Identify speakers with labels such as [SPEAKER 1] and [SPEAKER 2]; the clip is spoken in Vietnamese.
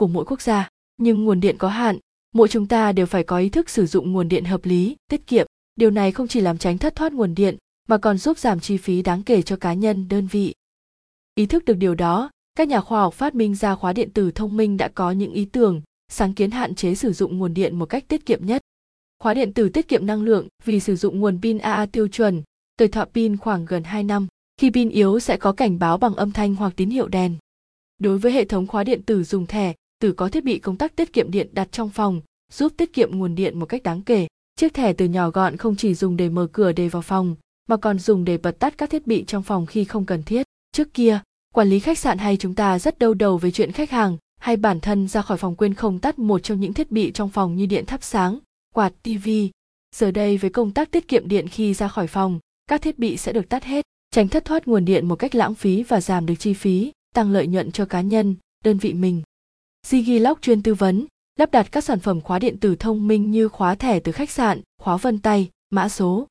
[SPEAKER 1] của mỗi quốc gia nhưng nguồn điện có hạn mỗi chúng ta đều phải có ý thức sử dụng nguồn điện hợp lý tiết kiệm điều này không chỉ làm tránh thất thoát nguồn điện mà còn giúp giảm chi phí đáng kể cho cá nhân đơn vị ý thức được điều đó các nhà khoa học phát minh ra khóa điện tử thông minh đã có những ý tưởng sáng kiến hạn chế sử dụng nguồn điện một cách tiết kiệm nhất khóa điện tử tiết kiệm năng lượng vì sử dụng nguồn pin AA tiêu chuẩn, tuổi thọ pin khoảng gần 2 năm. Khi pin yếu sẽ có cảnh báo bằng âm thanh hoặc tín hiệu đèn. Đối với hệ thống khóa điện tử dùng thẻ, từ có thiết bị công tắc tiết kiệm điện đặt trong phòng, giúp tiết kiệm nguồn điện một cách đáng kể. Chiếc thẻ từ nhỏ gọn không chỉ dùng để mở cửa để vào phòng, mà còn dùng để bật tắt các thiết bị trong phòng khi không cần thiết. Trước kia, quản lý khách sạn hay chúng ta rất đau đầu với chuyện khách hàng hay bản thân ra khỏi phòng quên không tắt một trong những thiết bị trong phòng như điện thắp sáng, quạt, tivi. Giờ đây với công tác tiết kiệm điện khi ra khỏi phòng, các thiết bị sẽ được tắt hết, tránh thất thoát nguồn điện một cách lãng phí và giảm được chi phí, tăng lợi nhuận cho cá nhân, đơn vị mình. Digilock chuyên tư vấn, lắp đặt các sản phẩm khóa điện tử thông minh như khóa thẻ từ khách sạn, khóa vân tay, mã số,